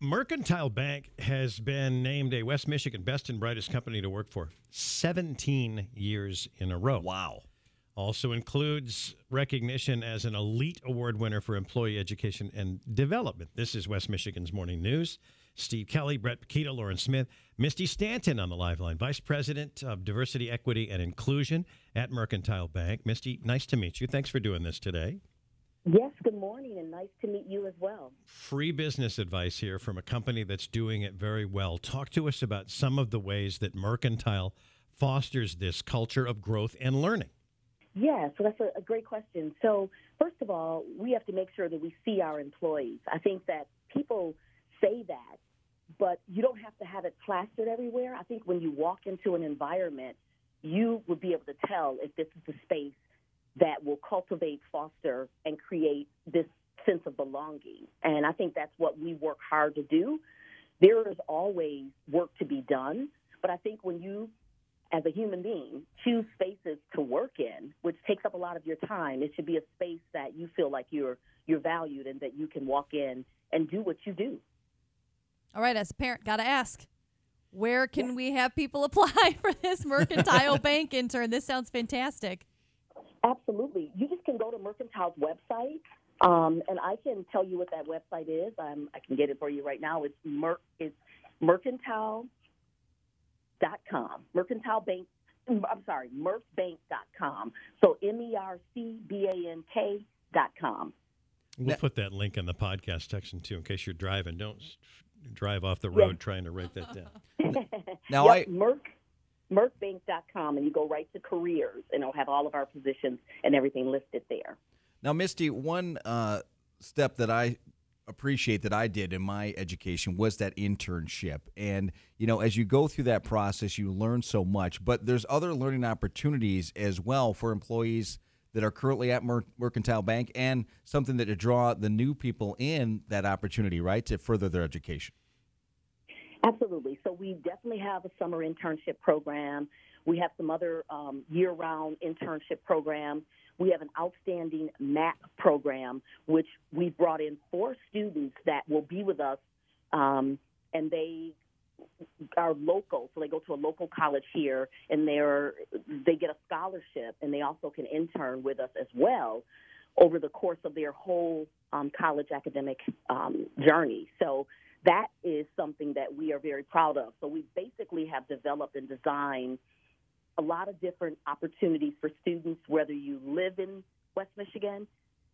Mercantile Bank has been named a West Michigan best and brightest company to work for 17 years in a row. Wow. Also includes recognition as an elite award winner for employee education and development. This is West Michigan's Morning News. Steve Kelly, Brett Paquita, Lauren Smith, Misti Stanton on the live line, Vice President of Diversity, Equity, and Inclusion at Mercantile Bank. Misti, nice to meet you. Thanks for doing this today. Yes, good morning, and nice to meet you as well. Free business advice here from a company that's doing it very well. Talk to us about some of the ways that Mercantile fosters this culture of growth and learning. Yeah, so that's a, a great question. So, first of all, we have to make sure that we see our employees. I think that people say that, but you don't have to have it plastered everywhere. I think when you walk into an environment, you will be able to tell if this is a space that will cultivate, foster, and create this sense of belonging. And I think that's what we work hard to do. There is always work to be done, but I think when you, as a human being, choose spaces to work in, which takes up a lot of your time, it should be a space that you feel like you're you're valued and that you can walk in and do what you do. All right, as a parent, got to ask, where can we have people apply for this Mercantile Bank intern? This sounds fantastic. Absolutely. You just can go to Mercantile's website, um, and I can tell you what that website is. Um, I can get it for you right now. It's mer- it's mercantile.com. Mercantile Bank. I'm sorry, mercbank.com. So M E R C B A N K dot com. We'll Now- put that link in the podcast section too, in case you're driving. Don't s- drive off the road trying to write that down. Now yep, I Merc, mercbank.com, and you go right to careers, and it'll have all of our positions and everything listed there. now Misti, one uh, step that I appreciate that I did in my education was that internship. And you know, as you go through that process, you learn so much. But there's other learning opportunities as well for employees that are currently at Mer- Mercantile Bank, and something that to draw the new people in that opportunity, right, to further their education. Absolutely. So we definitely have a summer internship program. We have some other um, year-round internship programs. We have an outstanding MAP program, which we've brought in four students that will be with us, um, and they are local, so they go to a local college here, and they're they get a scholarship, and they also can intern with us as well over the course of their whole um, college academic um, journey. So that is something that we are very proud of. So we basically have developed and designed a lot of different opportunities for students, whether you live in West Michigan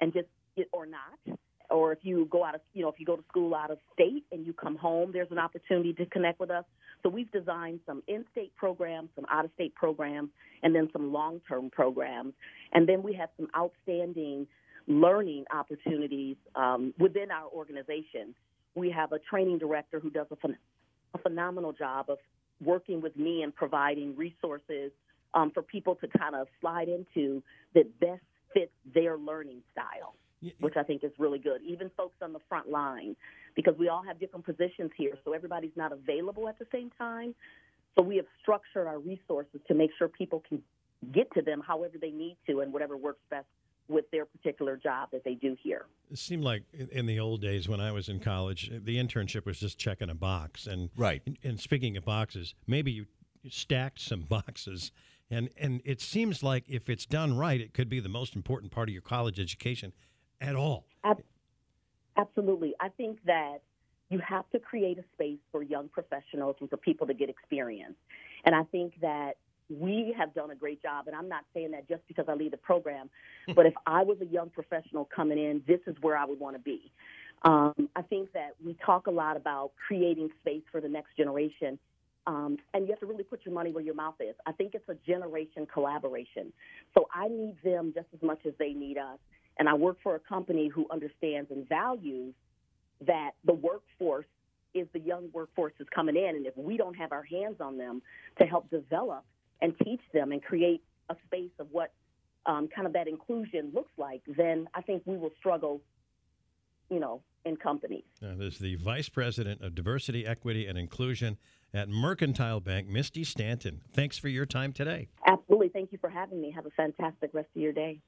and just or not, or if you go out of you know if you go to school out of state and you come home, there's an opportunity to connect with us. So we've designed some in-state programs, some out-of-state programs, and then some long-term programs, and then we have some outstanding learning opportunities um, within our organization. We have a training director who does a, phen- a phenomenal job of working with me and providing resources um, for people to kind of slide into that best fits their learning style, Y- which I think is really good. Even folks on the front line, because we all have different positions here, so everybody's not available at the same time. So we have structured our resources to make sure people can get to them however they need to and whatever works best with their particular job that they do here. It seemed like in- in the old days when I was in college, the internship was just checking a box. And Right. And speaking of boxes, maybe you stacked some boxes, and and it seems like if it's done right, it could be the most important part of your college education at all. Ab- Absolutely. I think that you have to create a space for young professionals and for people to get experience. And I think that we have done a great job. And I'm not saying that just because I lead the program, but if I was a young professional coming in, this is where I would want to be. Um, I think that we talk a lot about creating space for the next generation. Um, and you have to really put your money where your mouth is. I think it's a generation collaboration. So I need them just as much as they need us. And I work for a company who understands and values that the workforce is the young workforce is coming in, and if we don't have our hands on them to help develop and teach them and create a space of what um, kind of that inclusion looks like, then I think we will struggle, you know, in companies. Uh, there's the Vice President of Diversity, Equity, and Inclusion at Mercantile Bank, Misti Stanton. Thanks for your time today. Absolutely. Thank you for having me. Have a fantastic rest of your day.